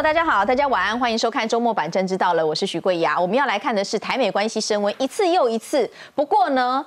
大家好，大家晚安，欢迎收看周末版《正知道了》，我是徐桂雅。我们要来看的是台美关系升温一次又一次。不过呢，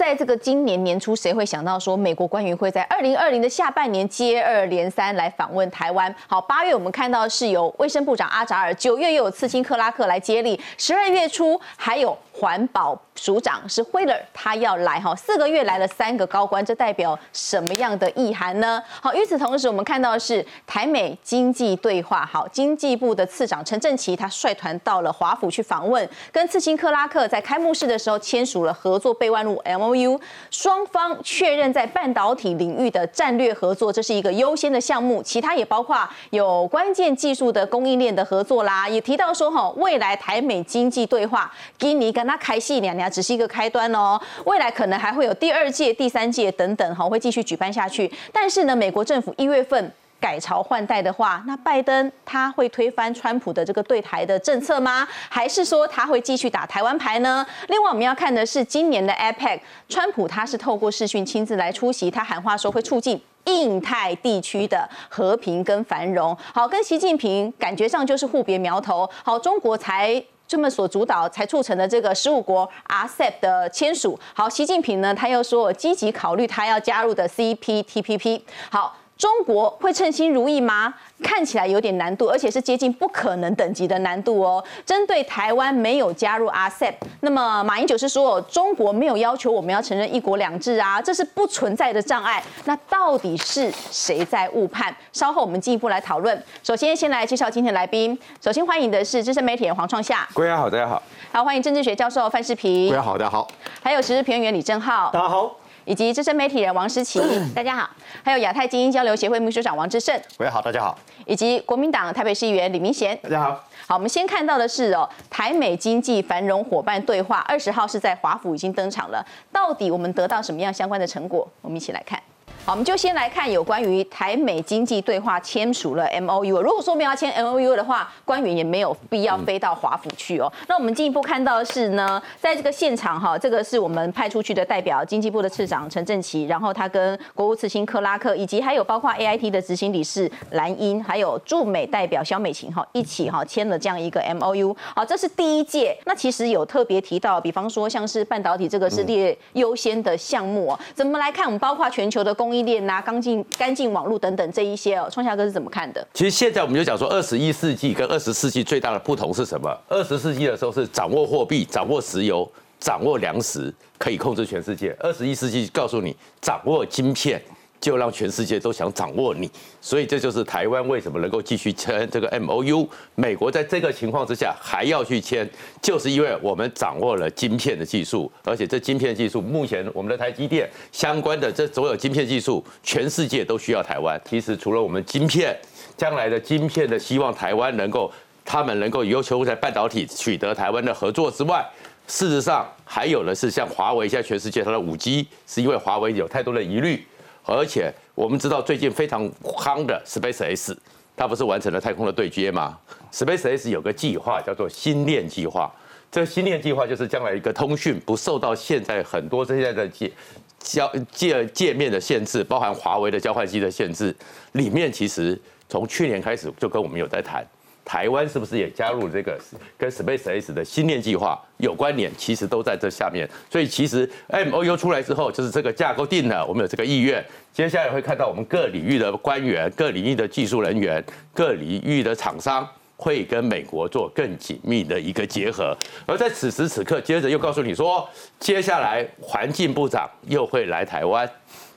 在这个今年年初，谁会想到说美国官员会在二零二零的下半年接二连三来访问台湾？好，八月我们看到是由卫生部长阿扎尔，九月又有刺青克拉克来接力，十二月初还有环保。署长是惠勒，他要来哈，四个月来了三个高官，这代表什么样的意涵呢？好，与此同时，我们看到是台美经济对话，好，经济部的次长陈振奇他率团到了华府去访问，跟次青克拉克在开幕式的时候签署了合作备忘录 M O U，双方确认在半导体领域的战略合作，这是一个优先的项目，其他也包括有关键技术的供应链的合作啦，也提到说哈，未来台美经济对话，今尼跟他开戏两年。只是一个开端哦，未来可能还会有第二届、第三届等等，哈，会继续举办下去。但是呢，美国政府一月份改朝换代的话，那拜登他会推翻川普的这个对台的政策吗？还是说他会继续打台湾牌呢？另外，我们要看的是今年的 APEC，川普他是透过视讯亲自来出席，他喊话说会促进印太地区的和平跟繁荣。好，跟习近平感觉上就是互别苗头。好，中国才。这么所主导才促成的这个十五国 RCEP 的签署，好，习近平呢他又说积极考虑他要加入的 CPTPP，好。中国会称心如意吗？看起来有点难度，而且是接近不可能等级的难度哦。针对台湾没有加入 RCEP，那么马英九是说中国没有要求我们要承认一国两制啊，这是不存在的障碍。那到底是谁在误判？稍后我们进一步来讨论。首先，先来介绍今天的来宾。首先欢迎的是资深媒体人黄创夏，各位好，大家好。好，欢迎政治学教授范世平，各位好，大家好。还有时事评论员李正浩，大家好。以及资深媒体人王诗琪，大家好；还有亚太精英交流协会秘书长王志胜，各位好，大家好；以及国民党台北市议员李明贤，大家好。好，我们先看到的是哦，台美经济繁荣伙伴对话，二十号是在华府已经登场了。到底我们得到什么样相关的成果？我们一起来看。好，我们就先来看有关于台美经济对话签署了 M O U。如果说没有要签 M O U 的话，官员也没有必要飞到华府去哦。那我们进一步看到的是呢，在这个现场哈，这个是我们派出去的代表，经济部的次长陈振奇，然后他跟国务次卿克拉克，以及还有包括 A I T 的执行理事蓝英，还有驻美代表肖美琴哈，一起哈签了这样一个 M O U。好，这是第一届。那其实有特别提到，比方说像是半导体这个是列优先的项目哦。怎么来看？我们包括全球的供应链啊，干净干净网络等等这一些哦，创下哥是怎么看的？其实现在我们就讲说，二十一世纪跟二十世纪最大的不同是什么？二十世纪的时候是掌握货币、掌握石油、掌握粮食，可以控制全世界；二十一世纪告诉你，掌握晶片。就让全世界都想掌握你，所以这就是台湾为什么能够继续签这个 M O U。美国在这个情况之下还要去签，就是因为我们掌握了晶片的技术，而且这晶片技术目前我们的台积电相关的这所有晶片技术，全世界都需要台湾。其实除了我们晶片，将来的晶片的希望台湾能够，他们能够要求在半导体取得台湾的合作之外，事实上还有的是像华为，现在全世界它的五 G 是因为华为有太多的疑虑。而且我们知道最近非常夯的 Space X，它不是完成了太空的对接吗？Space X 有个计划叫做星链计划，这个星链计划就是将来一个通讯不受到现在很多现在的界交界界面的限制，包含华为的交换机的限制，里面其实从去年开始就跟我们有在谈。台湾是不是也加入这个跟 Space X 的新链计划有关联？其实都在这下面。所以其实 M O U 出来之后，就是这个架构定了，我们有这个意愿。接下来会看到我们各领域的官员、各领域的技术人员、各领域的厂商会跟美国做更紧密的一个结合。而在此时此刻，接着又告诉你说，接下来环境部长又会来台湾。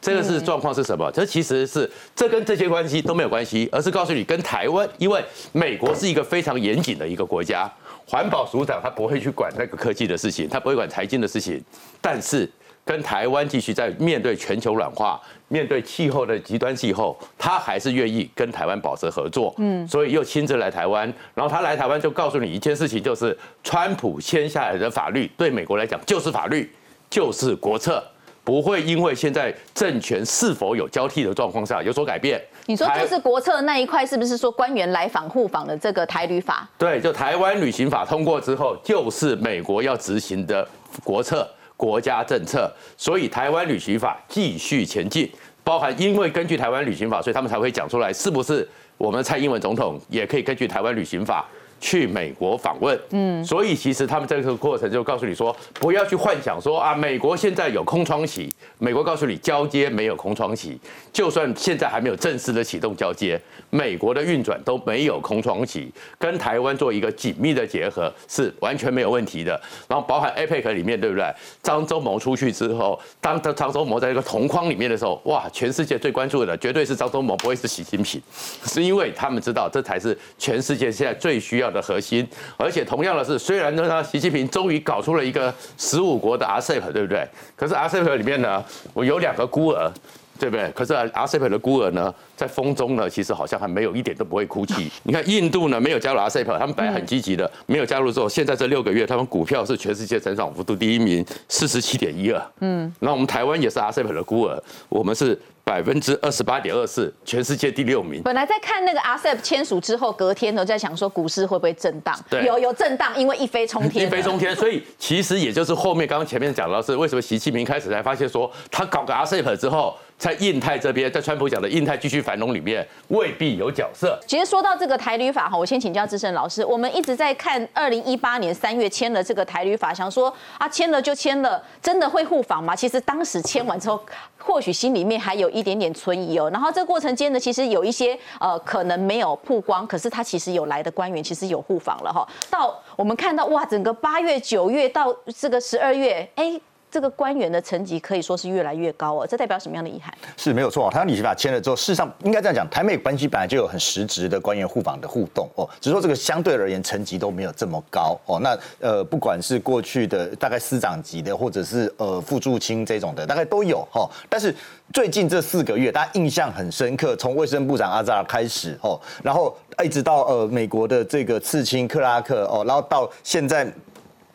这个是状况是什么？这其实是这跟这些关系都没有关系，而是告诉你跟台湾，因为美国是一个非常严谨的一个国家，环保署长他不会去管那个科技的事情，他不会管财经的事情，但是跟台湾继续在面对全球软化、面对气候的极端气候，他还是愿意跟台湾保持合作。嗯，所以又亲自来台湾，然后他来台湾就告诉你一件事情，就是川普签下来的法律对美国来讲就是法律，就是国策。不会因为现在政权是否有交替的状况下有所改变。你说就是国策那一块，是不是说官员来访互访的这个台旅法？对，就台湾旅行法通过之后，就是美国要执行的国策、国家政策，所以台湾旅行法继续前进。包含因为根据台湾旅行法，所以他们才会讲出来，是不是我们蔡英文总统也可以根据台湾旅行法。去美国访问，嗯，所以其实他们这个过程就告诉你说，不要去幻想说啊，美国现在有空窗期，美国告诉你交接没有空窗期，就算现在还没有正式的启动交接，美国的运转都没有空窗期，跟台湾做一个紧密的结合是完全没有问题的。然后包含 APEC 里面，对不对？张忠谋出去之后，当张忠谋在一个同框里面的时候，哇，全世界最关注的绝对是张忠谋，不会是习近平，是因为他们知道这才是全世界现在最需要。的核心，而且同样的是，虽然呢，习近平终于搞出了一个十五国的 RCEP，对不对？可是 RCEP 里面呢，我有两个孤儿，对不对？可是 RCEP 的孤儿呢，在风中呢，其实好像还没有一点都不会哭泣。你看印度呢，没有加入 RCEP，他们本来很积极的，没有加入之后，现在这六个月，他们股票是全世界成长幅度第一名，四十七点一二。嗯，那我们台湾也是 RCEP 的孤儿，我们是。百分之二十八点二四，全世界第六名。本来在看那个 RCEP 签署之后，隔天呢在想说股市会不会震荡？对，有有震荡，因为一飞冲天。一飞冲天，所以其实也就是后面刚刚前面讲到是为什么习近平开始才发现说他搞个 RCEP 之后。在印太这边，在川普讲的印太继续繁荣里面，未必有角色。其实说到这个台旅法哈，我先请教资深老师。我们一直在看二零一八年三月签了这个台旅法，想说啊，签了就签了，真的会互访吗？其实当时签完之后，或许心里面还有一点点存疑哦。然后这个过程间呢，其实有一些呃可能没有曝光，可是他其实有来的官员其实有互访了哈。到我们看到哇，整个八月、九月到这个十二月，哎。这个官员的层级可以说是越来越高哦，这代表什么样的遗憾？是没有错，台湾旅行法签了之后，事实上应该这样讲，台美关系本来就有很实质的官员互访的互动哦，只是说这个相对而言层级都没有这么高哦。那呃，不管是过去的大概司长级的，或者是呃副驻青这种的，大概都有哈。但是最近这四个月，大家印象很深刻，从卫生部长阿扎尔开始哦，然后一直到呃美国的这个次青克拉克哦，然后到现在。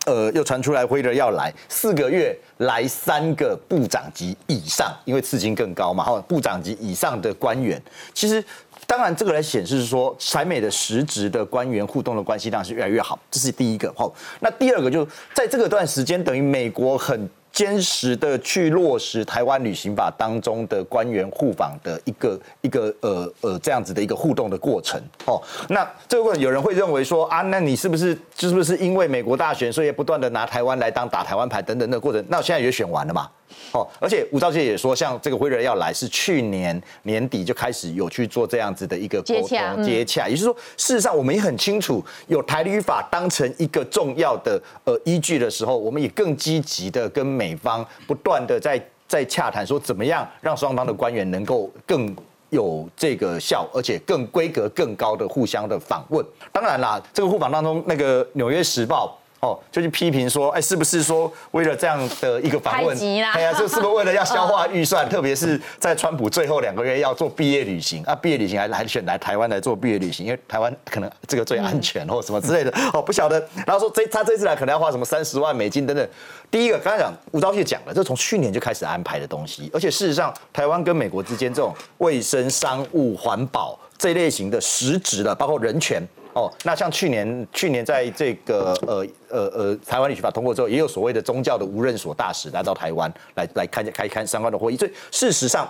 呃，又传出来辉德要来四个月来三个部长级以上，因为刺青更高嘛，哈，部长级以上的官员，其实当然这个来显示说，台美的实职的官员互动的关系当然是越来越好，这是第一个，好。那第二个就在这个段时间，等于美国很。坚实的去落实台湾旅行法当中的官员互访的一个一个呃呃这样子的一个互动的过程哦。那这个问有人会认为说啊，那你是不是是不是因为美国大选，所以不断的拿台湾来当打台湾牌等等的过程？那我现在也选完了嘛？哦，而且吴钊燮也说，像这个辉瑞要来，是去年年底就开始有去做这样子的一个接洽，接洽。也就是说，事实上我们也很清楚，有台旅法当成一个重要的呃依据的时候，我们也更积极的跟美方不断的在在洽谈，说怎么样让双方的官员能够更有这个效，而且更规格更高的互相的访问。当然啦，这个互访当中，那个《纽约时报》。哦，就去批评说，哎，是不是说为了这样的一个访问，哎呀，这是不是为了要消化 预算？特别是在川普最后两个月要做毕业旅行啊，毕业旅行还还选来台湾来做毕业旅行，因为台湾可能这个最安全或什么之类的。哦，不晓得。然后说这他这次来可能要花什么三十万美金等等。第一个刚才讲吴钊燮讲了，这从去年就开始安排的东西，而且事实上台湾跟美国之间这种卫生、商务、环保这类型的实质的，包括人权。哦，那像去年，去年在这个呃呃呃台湾旅行法通过之后，也有所谓的宗教的无任所大使来到台湾来来看开看相关的会议，所以事实上。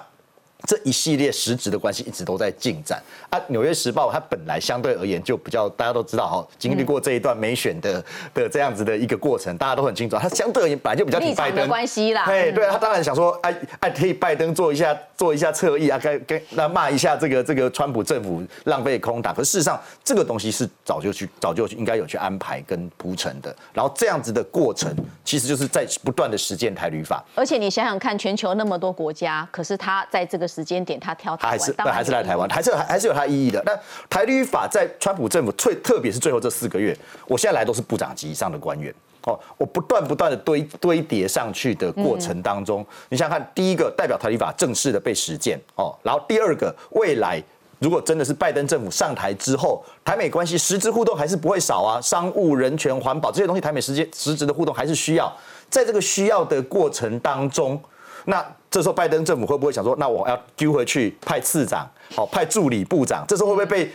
这一系列实质的关系一直都在进展啊，《纽约时报》它本来相对而言就比较大家都知道哈，经历过这一段没选的的这样子的一个过程，大家都很清楚，它相对而言本来就比较挺拜登关系啦。对对，他当然想说，哎哎，替拜登做一下做一下侧翼啊，跟跟那骂一下这个这个川普政府浪费空档。可事实上，这个东西是早就去早就应该有去安排跟铺陈的。然后这样子的过程，其实就是在不断的实践台旅法。而且你想想看，全球那么多国家，可是他在这个。时间点他挑台湾，还是还是来台湾，还是还还是有它意义的。那台旅法在川普政府最特别是最后这四个月，我现在来都是部长级以上的官员哦，我不断不断的堆堆叠上去的过程当中，你想想看，第一个代表台旅法正式的被实践哦，然后第二个未来如果真的是拜登政府上台之后，台美关系实质互动还是不会少啊，商务、人权、环保这些东西，台美实际实质的互动还是需要，在这个需要的过程当中。那这时候拜登政府会不会想说，那我要丢回去派次长，好派助理部长？这时候会不会被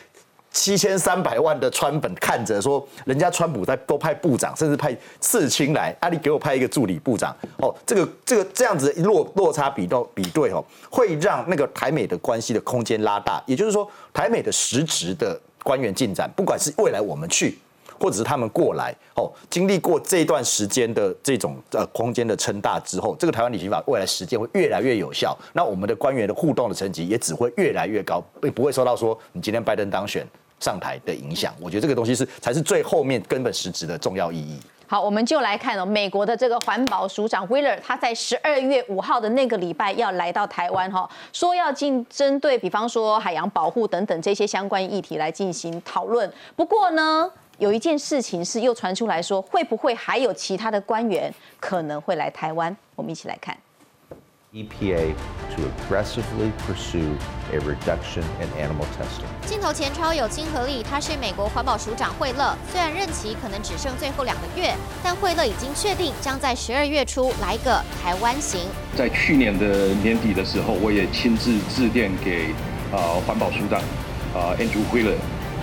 七千三百万的川本看着说，人家川普在都派部长，甚至派次卿来，啊，你给我派一个助理部长，哦，这个这个这样子落落差比到比对哦，会让那个台美的关系的空间拉大，也就是说，台美的实质的官员进展，不管是未来我们去。或者是他们过来哦，经历过这段时间的这种呃空间的撑大之后，这个台湾旅行法未来实践会越来越有效。那我们的官员的互动的层级也只会越来越高，不不会受到说你今天拜登当选上台的影响。我觉得这个东西是才是最后面根本实质的重要意义。好，我们就来看哦，美国的这个环保署长 Willer 他在十二月五号的那个礼拜要来到台湾哈，说要进针对比方说海洋保护等等这些相关议题来进行讨论。不过呢。有一件事情是又传出来说，会不会还有其他的官员可能会来台湾？我们一起来看。EPA to aggressively pursue a reduction in animal testing。镜头前超有亲和力，他是美国环保署长惠勒。虽然任期可能只剩最后两个月，但惠勒已经确定将在十二月初来个台湾行。在去年的年底的时候，我也亲自致电给呃环保署长呃 Andrew Wheeler。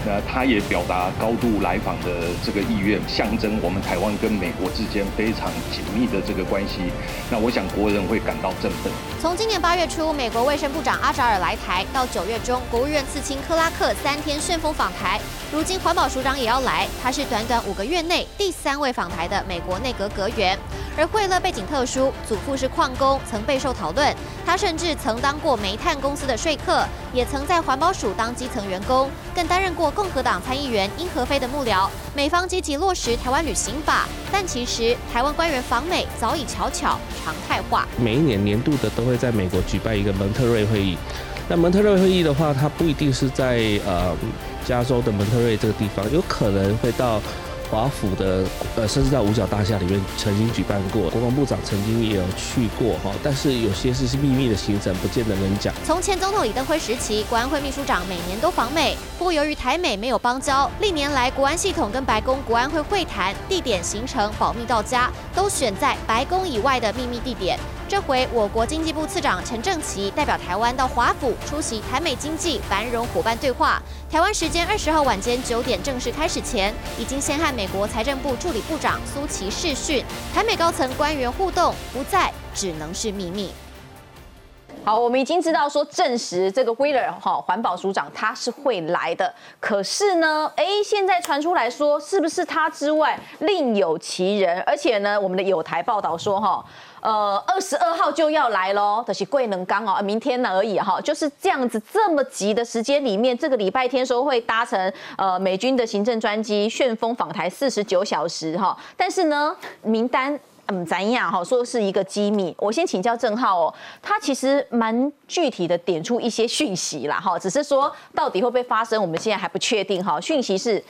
那他也表达高度来访的这个意愿，象征我们台湾跟美国之间非常紧密的这个关系。那我想国人会感到振奋。从今年八月初，美国卫生部长阿扎尔来台，到九月中，国务院次卿克拉克三天旋风访台，如今环保署长也要来，他是短短五个月内第三位访台的美国内阁阁员。而惠勒背景特殊，祖父是矿工，曾备受讨论。他甚至曾当过煤炭公司的说客，也曾在环保署当基层员工，更担任过共和党参议员殷和飞的幕僚。美方积极落实台湾旅行法，但其实台湾官员访美早已悄悄常态化。每一年年度的都会在美国举办一个蒙特瑞会议。那蒙特瑞会议的话，它不一定是在呃加州的蒙特瑞这个地方，有可能会到。华府的呃，甚至在五角大厦里面曾经举办过，国防部长曾经也有去过哈，但是有些是是秘密的行程，不见得能讲。从前总统李登辉时期，国安会秘书长每年都访美，不过由于台美没有邦交，历年来国安系统跟白宫国安会会谈地点行程保密到家，都选在白宫以外的秘密地点。这回我国经济部次长陈正奇代表台湾到华府出席台美经济繁荣伙伴对话。台湾时间二十号晚间九点正式开始前，已经先和美国财政部助理部长苏琪视讯，台美高层官员互动不再只能是秘密。好，我们已经知道说证实这个 Wheeler 哈环保署长他是会来的，可是呢，哎，现在传出来说是不是他之外另有其人？而且呢，我们的有台报道说哈。呃，二十二号就要来喽，这是贵能刚哦，明天而已哈，就是这样子这么急的时间里面，这个礼拜天说会搭乘呃美军的行政专机旋风访台四十九小时哈，但是呢，名单嗯怎样哈，说是一个机密，我先请教郑浩哦，他其实蛮具体的点出一些讯息啦哈，只是说到底会不会发生，我们现在还不确定哈，讯息是。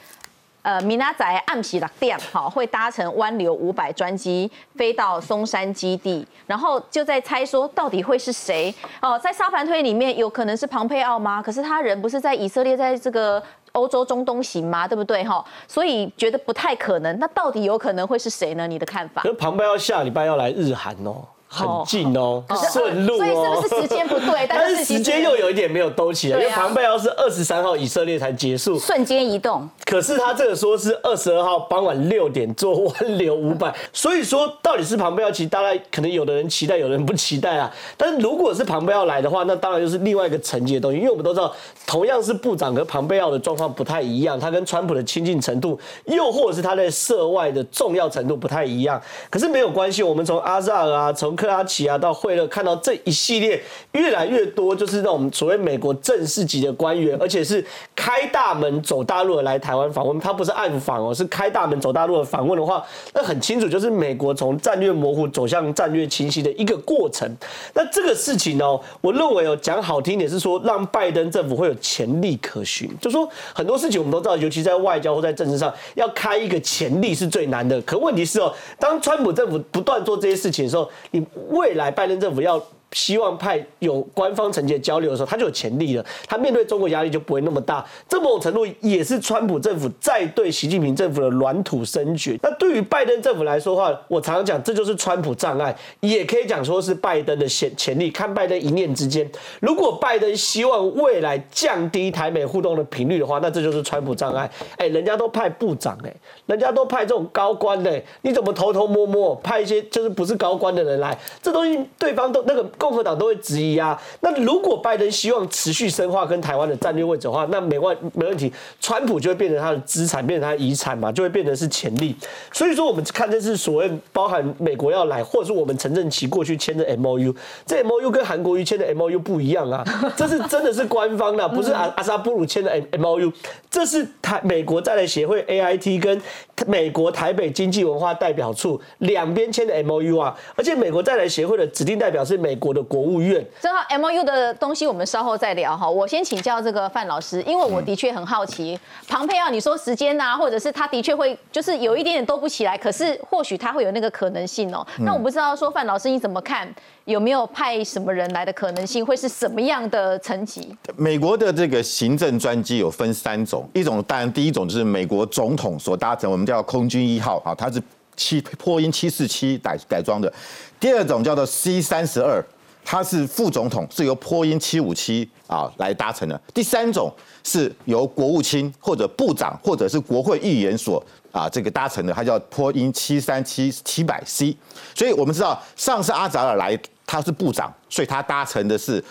呃，米拉仔暗喜六点，好，会搭乘湾流五百专机飞到松山基地，然后就在猜说到底会是谁哦，在沙盘推里面有可能是庞佩奥吗？可是他人不是在以色列，在这个欧洲中东行吗？对不对哈？所以觉得不太可能。那到底有可能会是谁呢？你的看法？可是庞佩奥下礼拜要来日韩哦。很近哦，顺路哦，所以是不是时间不对？但是时间又有一点没有兜起来，因为庞贝奥是二十三号以色列才结束，瞬间移动。可是他这个说是二十二号傍晚六点做湾流五百，所以说到底是庞贝奥，其实大概可能有的人期待，有的人不期待啊。但是如果是庞贝奥来的话，那当然就是另外一个层级的东西，因为我们都知道，同样是部长和庞贝奥的状况不太一样，他跟川普的亲近程度，又或者是他在涉外的重要程度不太一样。可是没有关系，我们从阿扎尔啊，从克拉奇啊到惠勒，看到这一系列越来越多，就是那种所谓美国正式级的官员，而且是开大门走大路的来台湾访问。他不是暗访哦，是开大门走大路的访问的话，那很清楚就是美国从战略模糊走向战略清晰的一个过程。那这个事情呢，我认为哦，讲好听点是说让拜登政府会有潜力可循，就说很多事情我们都知道，尤其在外交或在政治上，要开一个潜力是最难的。可问题是哦，当川普政府不断做这些事情的时候，你未来拜登政府要。希望派有官方层级的交流的时候，他就有潜力了。他面对中国压力就不会那么大。这某种程度也是川普政府在对习近平政府的软土生绝。那对于拜登政府来说的话，我常常讲，这就是川普障碍，也可以讲说是拜登的潜潜力。看拜登一念之间，如果拜登希望未来降低台美互动的频率的话，那这就是川普障碍。哎，人家都派部长哎，人家都派这种高官的，你怎么偷偷摸摸派一些就是不是高官的人来？这东西对方都那个。共和党都会质疑啊。那如果拜登希望持续深化跟台湾的战略位置的话，那没问没问题，川普就会变成他的资产，变成他的遗产嘛，就会变成是潜力。所以说，我们看这是所谓包含美国要来，或者是我们陈正奇过去签的 M O U，这 M O U 跟韩国瑜签的 M O U 不一样啊，这是真的是官方的，不是阿阿萨布鲁签的 M M O U，这是台美国在台协会 A I T 跟美国台北经济文化代表处两边签的 M O U 啊，而且美国在台协会的指定代表是美国。的国务院，正好 M O U 的东西我们稍后再聊哈。我先请教这个范老师，因为我的确很好奇，庞佩奥，你说时间呐，或者是他的确会就是有一点点都不起来，可是或许他会有那个可能性哦。那我不知道说范老师你怎么看，有没有派什么人来的可能性，会是什么样的层级？美国的这个行政专机有分三种，一种当然第一种就是美国总统所搭乘，我们叫空军一号啊，它是七波音七四七改改装的。第二种叫做 C 三十二。他是副总统，是由波音七五七啊来搭乘的。第三种是由国务卿或者部长或者是国会议员所啊这个搭乘的，它叫波音七三七七百 C。所以我们知道上次阿扎尔来他是部长，所以他搭乘的是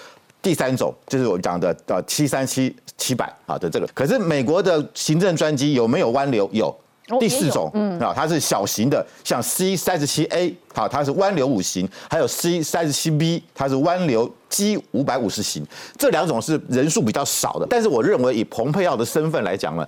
第三种，就是我们讲的呃七三七七百啊的这个。可是美国的行政专机有没有湾流？有。第四种，啊，它是小型的，像 C 三十七 A，好，它是弯流五型，还有 C 三十七 B，它是弯流 G 五百五十型，这两种是人数比较少的，但是我认为以蓬佩奥的身份来讲呢。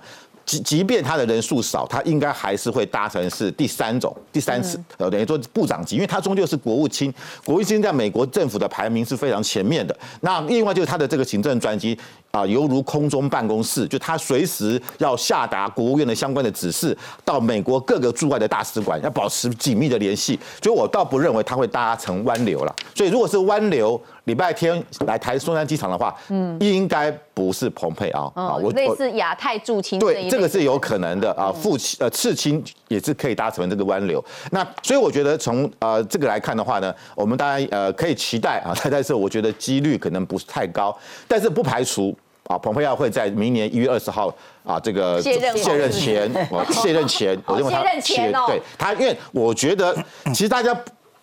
即即便他的人数少，他应该还是会搭乘是第三种、第三次，呃，等于说部长级，因为他终究是国务卿，国务卿在美国政府的排名是非常前面的。那另外就是他的这个行政专机啊，犹如空中办公室，就他随时要下达国务院的相关的指示，到美国各个驻外的大使馆要保持紧密的联系。所以我倒不认为他会搭乘湾流了。所以如果是湾流。礼拜天来台松山机场的话，嗯，应该不是蓬佩奥啊，我类似亚太驻青对，这个是有可能的啊，父亲呃次亲也是可以搭乘这个湾流。那所以我觉得从呃这个来看的话呢，我们当然呃可以期待啊，但是我觉得几率可能不是太高，但是不排除啊，蓬佩奥会在明年一月二十号啊这个卸任卸任前，卸任前，我认为他卸对他，因为我觉得其实大家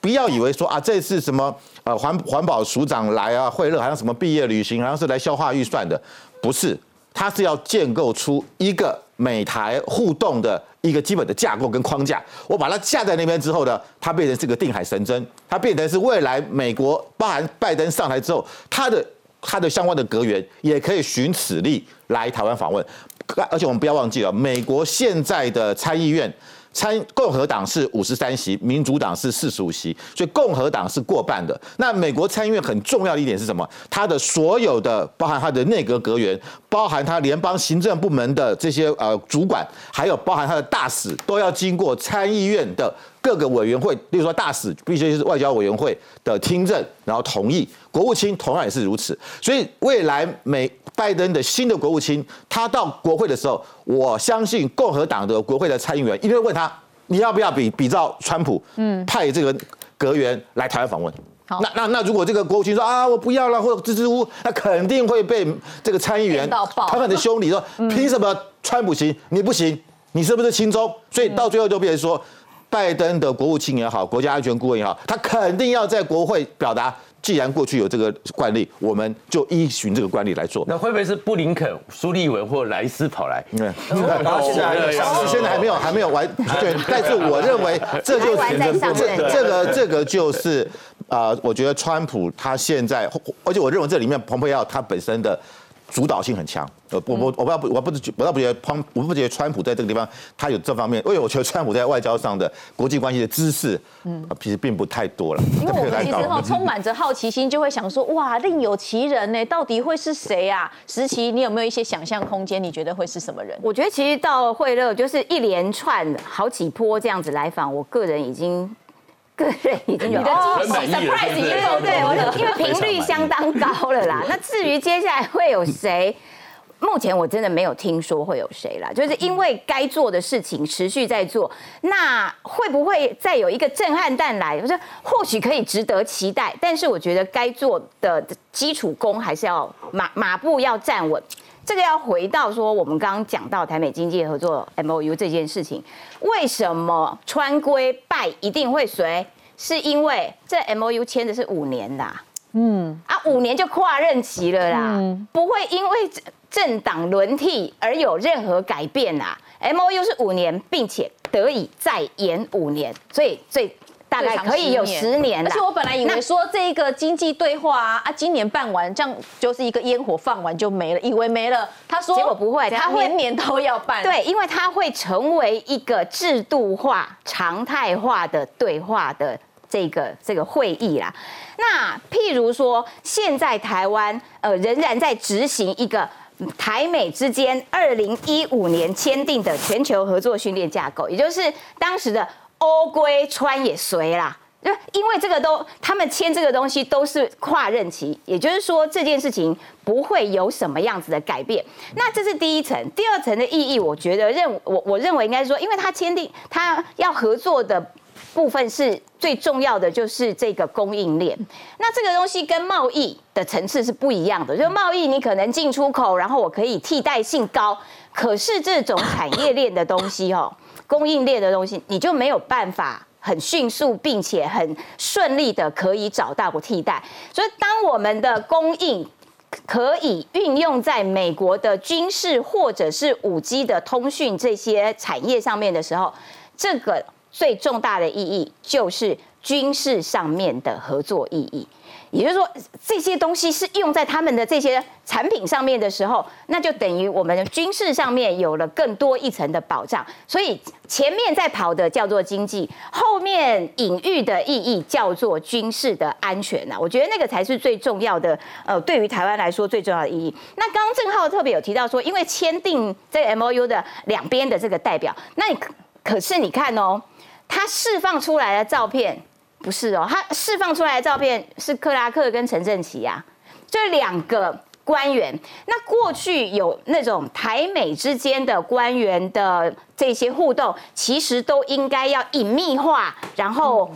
不要以为说啊这是什么。呃，环环保署长来啊，会乐好像什么毕业旅行，好像是来消化预算的，不是，他是要建构出一个美台互动的一个基本的架构跟框架。我把它架在那边之后呢，它变成是个定海神针，它变成是未来美国，包含拜登上台之后，他的他的相关的阁员也可以循此例来台湾访问。而且我们不要忘记了，美国现在的参议院。参共和党是五十三席，民主党是四十五席，所以共和党是过半的。那美国参议院很重要的一点是什么？它的所有的，包含它的内阁阁员，包含它联邦行政部门的这些呃主管，还有包含它的大使，都要经过参议院的各个委员会，例如说大使必须是外交委员会的听证，然后同意。国务卿同样也是如此。所以未来美。拜登的新的国务卿，他到国会的时候，我相信共和党的国会的参议员一定会问他，你要不要比比照川普，嗯，派这个阁员来台湾访问？好，那那那如果这个国务卿说啊，我不要了，或者支支吾，那肯定会被这个参议员他们的兄弟说，凭什么川普行，你不行？你是不是亲中？所以到最后就变成说，拜登的国务卿也好，国家安全顾问也好，他肯定要在国会表达。既然过去有这个惯例，我们就依循这个惯例来做。那会不会是布林肯、苏利文或莱斯跑来？对，现在现在还没有还没有完。对，但是我认为这就是这这个这个就是啊，我觉得川普他现在，而且我认为这里面蓬佩奥他本身的。主导性很强，呃，我我我不知道，我不是，我倒不觉得川，我不觉得川普在这个地方他有这方面，因为我觉得川普在外交上的国际关系的知识，嗯，其实并不太多了。因为我们其实哈充满着好奇心，就会想说，哇，另有其人呢，到底会是谁啊？石奇，你有没有一些想象空间？你觉得会是什么人？我觉得其实到惠勒就是一连串好几波这样子来访，我个人已经。个人已经有你的哦很满意了 surprise 已经够对对，我的因为频率相当高了啦。那至于接下来会有谁？目前我真的没有听说会有谁啦，就是因为该做的事情持续在做，那会不会再有一个震撼弹来？我说或许可以值得期待，但是我觉得该做的基础功还是要马马步要站稳。这个要回到说，我们刚刚讲到台美经济合作 M O U 这件事情，为什么川规败一定会随？是因为这 M O U 签的是五年的、嗯啊，五年就跨任期了啦，不会因为政政党轮替而有任何改变啦。M O U 是五年，并且得以再延五年，所以最大概可以有十年啦而且我本来以为那说这个经济对话啊，啊，今年办完，这样就是一个烟火放完就没了，以为没了。他说结果不会他他会年年都要办。对，因为它会成为一个制度化、常态化的对话的这个这个会议啦。那譬如说，现在台湾呃仍然在执行一个。台美之间二零一五年签订的全球合作训练架构，也就是当时的欧规川也随啦，就因为这个都他们签这个东西都是跨任期，也就是说这件事情不会有什么样子的改变。那这是第一层，第二层的意义，我觉得认我我认为应该说，因为他签订他要合作的。部分是最重要的，就是这个供应链。那这个东西跟贸易的层次是不一样的，就贸易你可能进出口，然后我可以替代性高，可是这种产业链的东西哦，供应链的东西，你就没有办法。很迅速，并且很顺利的可以找到替代，所以当我们的供应可以运用在美国的军事或者是五 G 的通讯这些产业上面的时候，这个最重大的意义就是军事上面的合作意义。也就是说，这些东西是用在他们的这些产品上面的时候，那就等于我们的军事上面有了更多一层的保障。所以前面在跑的叫做经济，后面隐喻的意义叫做军事的安全呐。我觉得那个才是最重要的，呃，对于台湾来说最重要的意义。那刚刚郑浩特别有提到说，因为签订这个 M O U 的两边的这个代表，那你可可是你看哦，他释放出来的照片。不是哦，他释放出来的照片是克拉克跟陈正奇啊，这两个官员。那过去有那种台美之间的官员的这些互动，其实都应该要隐秘化，然后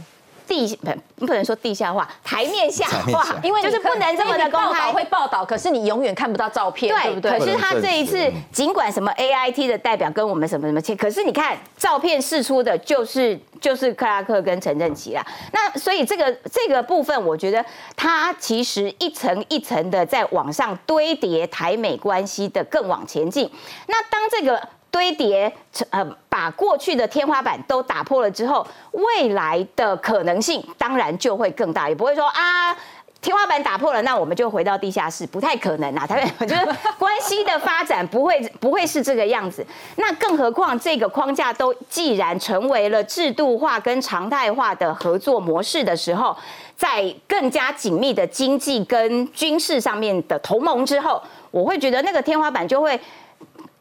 地不不能说地下化，台面下化下，因为就是不能这么的公开报道会报道，可是你永远看不到照片，对不对？可是他这一次，尽管什么 A I T 的代表跟我们什么什么签，可是你看照片释出的就是就是克拉克跟陈振奇啦。那所以这个这个部分，我觉得它其实一层一层的在往上堆叠台美关系的更往前进。那当这个堆叠，呃，把过去的天花板都打破了之后，未来的可能性当然就会更大，也不会说啊。天花板打破了，那我们就回到地下室，不太可能啊。台北 就是关系的发展不会不会是这个样子。那更何况这个框架都既然成为了制度化跟常态化的合作模式的时候，在更加紧密的经济跟军事上面的同盟之后，我会觉得那个天花板就会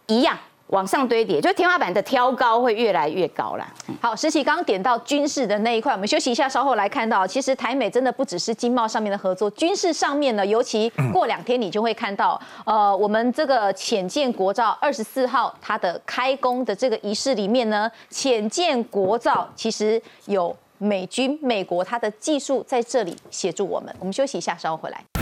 一样。往上堆叠，就天花板的挑高会越来越高啦。好，石奇刚刚点到军事的那一块，我们休息一下，稍后来看到，其实台美真的不只是经贸上面的合作，军事上面呢，尤其过两天你就会看到，呃，我们这个浅见国造二十四号它的开工的这个仪式里面呢，浅见国造其实有美军美国它的技术在这里协助我们。我们休息一下，稍后回来。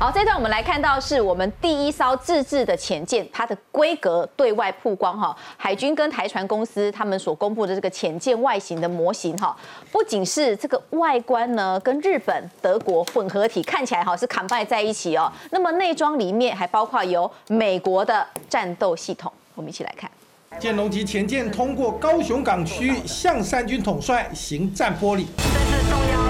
好，这段我们来看到是我们第一艘自制的潜舰，它的规格对外曝光哈。海军跟台船公司他们所公布的这个潜舰外形的模型哈，不仅是这个外观呢，跟日本、德国混合体看起来哈是 combine 在一起哦。那么内装里面还包括有美国的战斗系统，我们一起来看。建龙级潜舰通过高雄港区向三军统帅行战玻璃。这是中幺，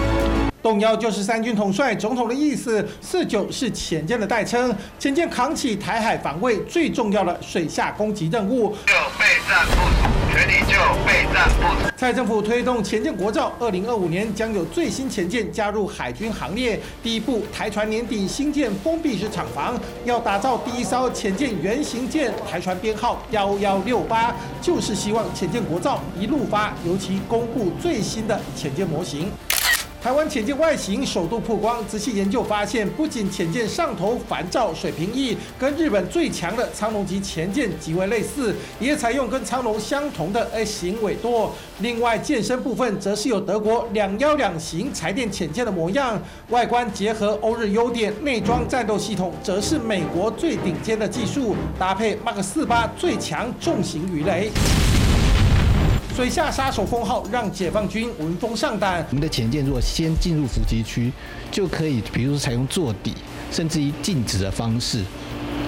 动幺就是三军统帅总统的意思，四九是潜舰的代称，潜舰扛起台海防卫最重要的水下攻击任务。就备战部署，全力就备战部署。蔡政府推动潜舰国造，二零二五年将有最新潜舰加入海军行列。第一步，台船年底新建封闭式厂房，要打造第一艘潜舰原型舰，台船编号幺幺六八，就是希望潜舰国造一路发，尤其公布最新的潜舰模型。台湾潜舰外形首度曝光，仔细研究发现，不仅潜舰上头帆罩水平翼跟日本最强的苍龙级潜舰极为类似，也采用跟苍龙相同的 S 型尾舵。另外，舰身部分则是有德国两幺两型柴电潜舰的模样，外观结合欧日优点，内装战斗系统则是美国最顶尖的技术，搭配 Mark 四八最强重型鱼雷。水下杀手封号让解放军闻风丧胆。我们的潜舰如果先进入伏击区，就可以，比如说采用坐底，甚至于静止的方式，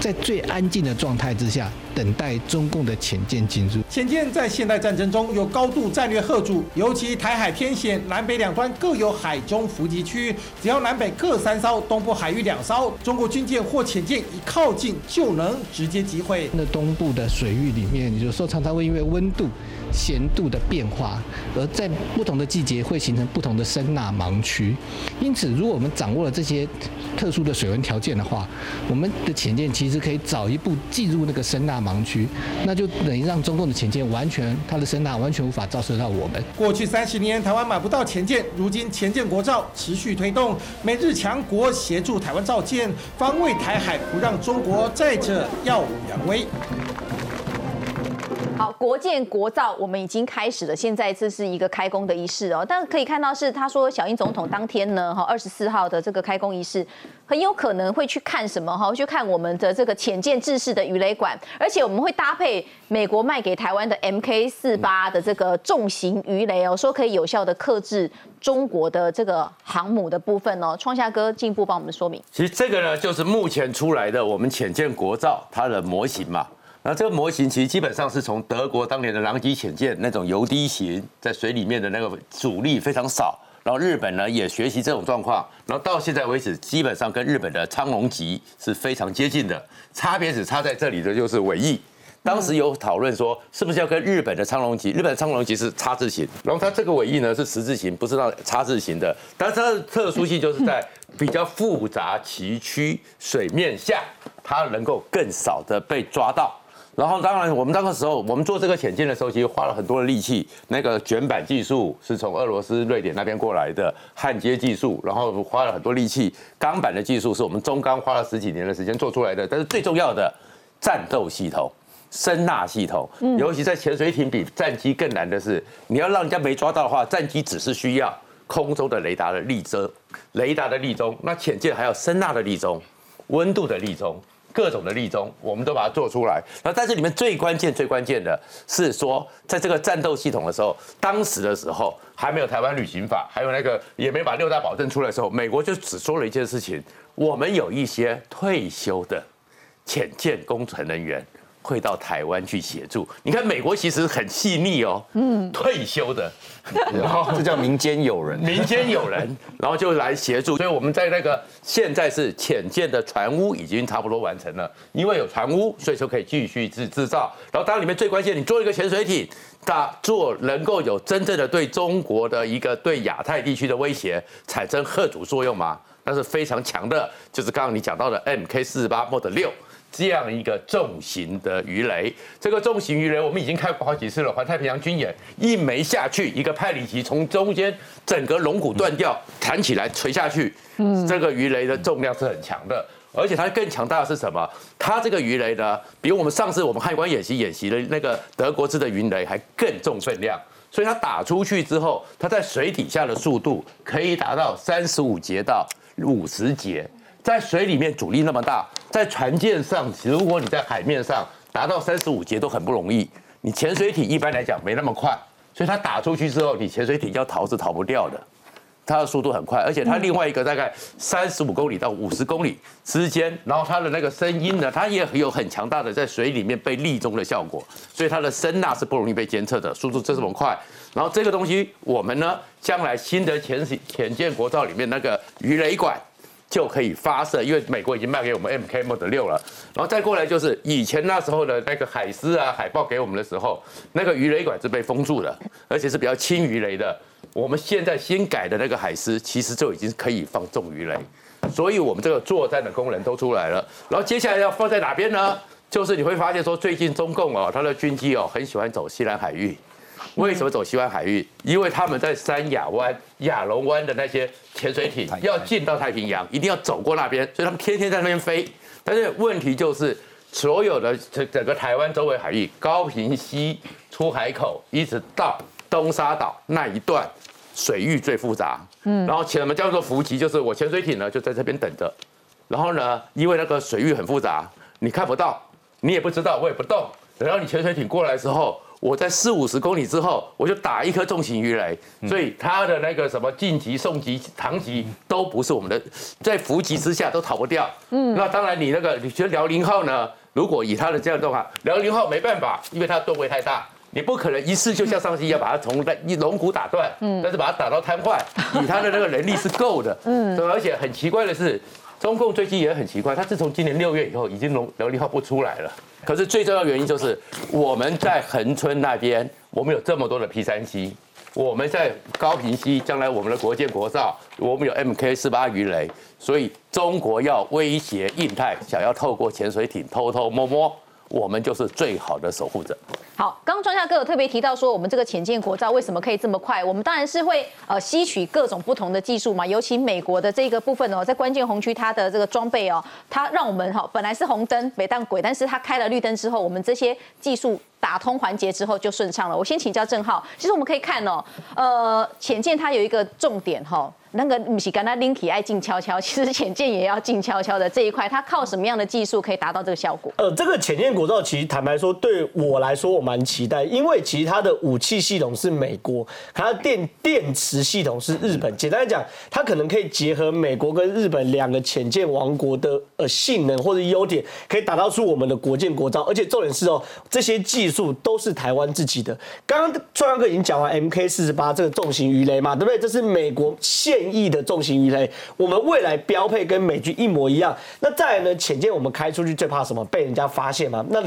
在最安静的状态之下，等待中共的潜舰进入。潜舰在现代战争中有高度战略贺主，尤其台海偏险，南北两端各有海中伏击区，只要南北各三艘，东部海域两艘，中国军舰或潜舰一靠近就能直接击毁。那东部的水域里面，有时候常常会因为温度。咸度的变化，而在不同的季节会形成不同的声呐盲区。因此，如果我们掌握了这些特殊的水温条件的话，我们的潜舰其实可以早一步进入那个声呐盲区，那就等于让中共的潜舰完全它的声呐完全无法照射到我们。过去三十年，台湾买不到潜舰，如今潜舰国造持续推动，美日强国协助台湾造舰，防卫台海，不让中国再者耀武扬威。国建国造，我们已经开始了。现在这是一个开工的仪式哦。但是可以看到是，他说小英总统当天呢，哈，二十四号的这个开工仪式，很有可能会去看什么哈？去看我们的这个浅见制式的鱼雷管，而且我们会搭配美国卖给台湾的 MK 四八的这个重型鱼雷哦，说可以有效的克制中国的这个航母的部分哦。创夏哥进一步帮我们说明。其实这个呢，就是目前出来的我们浅见国造它的模型嘛。那这个模型其实基本上是从德国当年的狼级潜舰那种油滴型，在水里面的那个阻力非常少，然后日本呢也学习这种状况，然后到现在为止，基本上跟日本的苍龙级是非常接近的，差别只差在这里的就是尾翼。当时有讨论说，是不是要跟日本的苍龙级？日本的苍龙级是叉字型，然后它这个尾翼呢是十字形，不是那叉字形的。但是它的特殊性就是在比较复杂崎岖水面下，它能够更少的被抓到。然后，当然，我们那个时候，我们做这个潜舰的时候，其实花了很多的力气。那个卷板技术是从俄罗斯、瑞典那边过来的焊接技术，然后花了很多力气。钢板的技术是我们中钢花了十几年的时间做出来的。但是最重要的战斗系统、声呐系统，尤其在潜水艇比战机更难的是，你要让人家没抓到的话，战机只是需要空中的雷达的力遮、雷达的力中，那潜舰还有声呐的力中、温度的力中。各种的例中，我们都把它做出来。然后在这里面最关键、最关键的是说，在这个战斗系统的时候，当时的时候还没有台湾旅行法，还有那个也没把六大保证出来的时候，美国就只说了一件事情：我们有一些退休的潜舰工程人员。会到台湾去协助。你看，美国其实很细腻哦，嗯，退休的，然后这叫民间友人，民间友人，然后就来协助。所以我们在那个现在是浅见的船坞已经差不多完成了，因为有船坞，所以就可以继续制制造。然后当然里面最关键，你做一个潜水艇，它做能够有真正的对中国的一个对亚太地区的威胁产生核主作用吗？那是非常强的，就是刚刚你讲到的 MK 四十八 Mod 六。这样一个重型的鱼雷，这个重型鱼雷我们已经开过好几次了。环太平洋军演一枚下去，一个派里奇从中间整个龙骨断掉，弹起来垂下去。嗯，这个鱼雷的重量是很强的，而且它更强大的是什么？它这个鱼雷呢，比我们上次我们海关演习演习的那个德国制的鱼雷还更重分量，所以它打出去之后，它在水底下的速度可以达到三十五节到五十节。在水里面阻力那么大，在船舰上，如果你在海面上达到三十五节都很不容易。你潜水艇一般来讲没那么快，所以它打出去之后，你潜水艇要逃是逃不掉的。它的速度很快，而且它另外一个大概三十五公里到五十公里之间，然后它的那个声音呢，它也有很强大的在水里面被立中的效果，所以它的声呐是不容易被监测的，速度这么快。然后这个东西我们呢，将来新的潜潜舰国造里面那个鱼雷管就可以发射，因为美国已经卖给我们 MK Mod 六了，然后再过来就是以前那时候的那个海狮啊海豹给我们的时候，那个鱼雷管是被封住的，而且是比较轻鱼雷的。我们现在新改的那个海狮，其实就已经可以放重鱼雷，所以我们这个作战的功能都出来了。然后接下来要放在哪边呢？就是你会发现说，最近中共哦，他的军机哦，很喜欢走西南海域。为什么走西湾海域？因为他们在三亚湾、亚龙湾的那些潜水艇要进到太平洋，一定要走过那边，所以他们天天在那边飞。但是问题就是，所有的整整个台湾周围海域，高平西出海口一直到东沙岛那一段。水域最复杂，嗯，然后什么叫做伏击？就是我潜水艇呢就在这边等着，然后呢，因为那个水域很复杂，你看不到，你也不知道，我也不动。等到你潜水艇过来之后，我在四五十公里之后，我就打一颗重型鱼雷，所以它的那个什么晋级、送级、唐级都不是我们的，在伏击之下都逃不掉。嗯，那当然你那个你觉得辽宁号呢？如果以它的这样的话，辽宁号没办法，因为它吨位太大。你不可能一次就像上次一样把它从一龙骨打断，嗯，但是把它打到瘫痪，以他的那个能力是够的，嗯，对，而且很奇怪的是，中共最近也很奇怪，他自从今年六月以后，已经龙辽宁号不出来了。可是最重要原因就是我们在横村那边，我们有这么多的 P 三 C，我们在高平溪，将来我们的国建国造，我们有 MK 四八鱼雷，所以中国要威胁印太，想要透过潜水艇偷偷摸摸。我们就是最好的守护者。好，刚刚庄夏哥有特别提到说，我们这个潜舰国造为什么可以这么快？我们当然是会呃吸取各种不同的技术嘛，尤其美国的这个部分哦，在关键红区它的这个装备哦，它让我们哈本来是红灯北当鬼，但是它开了绿灯之后，我们这些技术打通环节之后就顺畅了。我先请教郑浩，其实我们可以看哦，呃，潜舰它有一个重点哈。那个不是跟他 Linky 爱静悄悄，其实潜舰也要静悄悄的这一块，它靠什么样的技术可以达到这个效果？呃，这个潜舰国造其实坦白说，对我来说我蛮期待，因为其实它的武器系统是美国，它的电电池系统是日本。简单来讲，它可能可以结合美国跟日本两个潜舰王国的呃性能或者优点，可以打造出我们的国舰国造。而且重点是哦，这些技术都是台湾自己的。刚刚创阳哥已经讲完 MK 四十八这个重型鱼雷嘛，对不对？这是美国现现役的重型鱼雷，我们未来标配跟美军一模一样。那再来呢？潜舰我们开出去最怕什么？被人家发现吗？那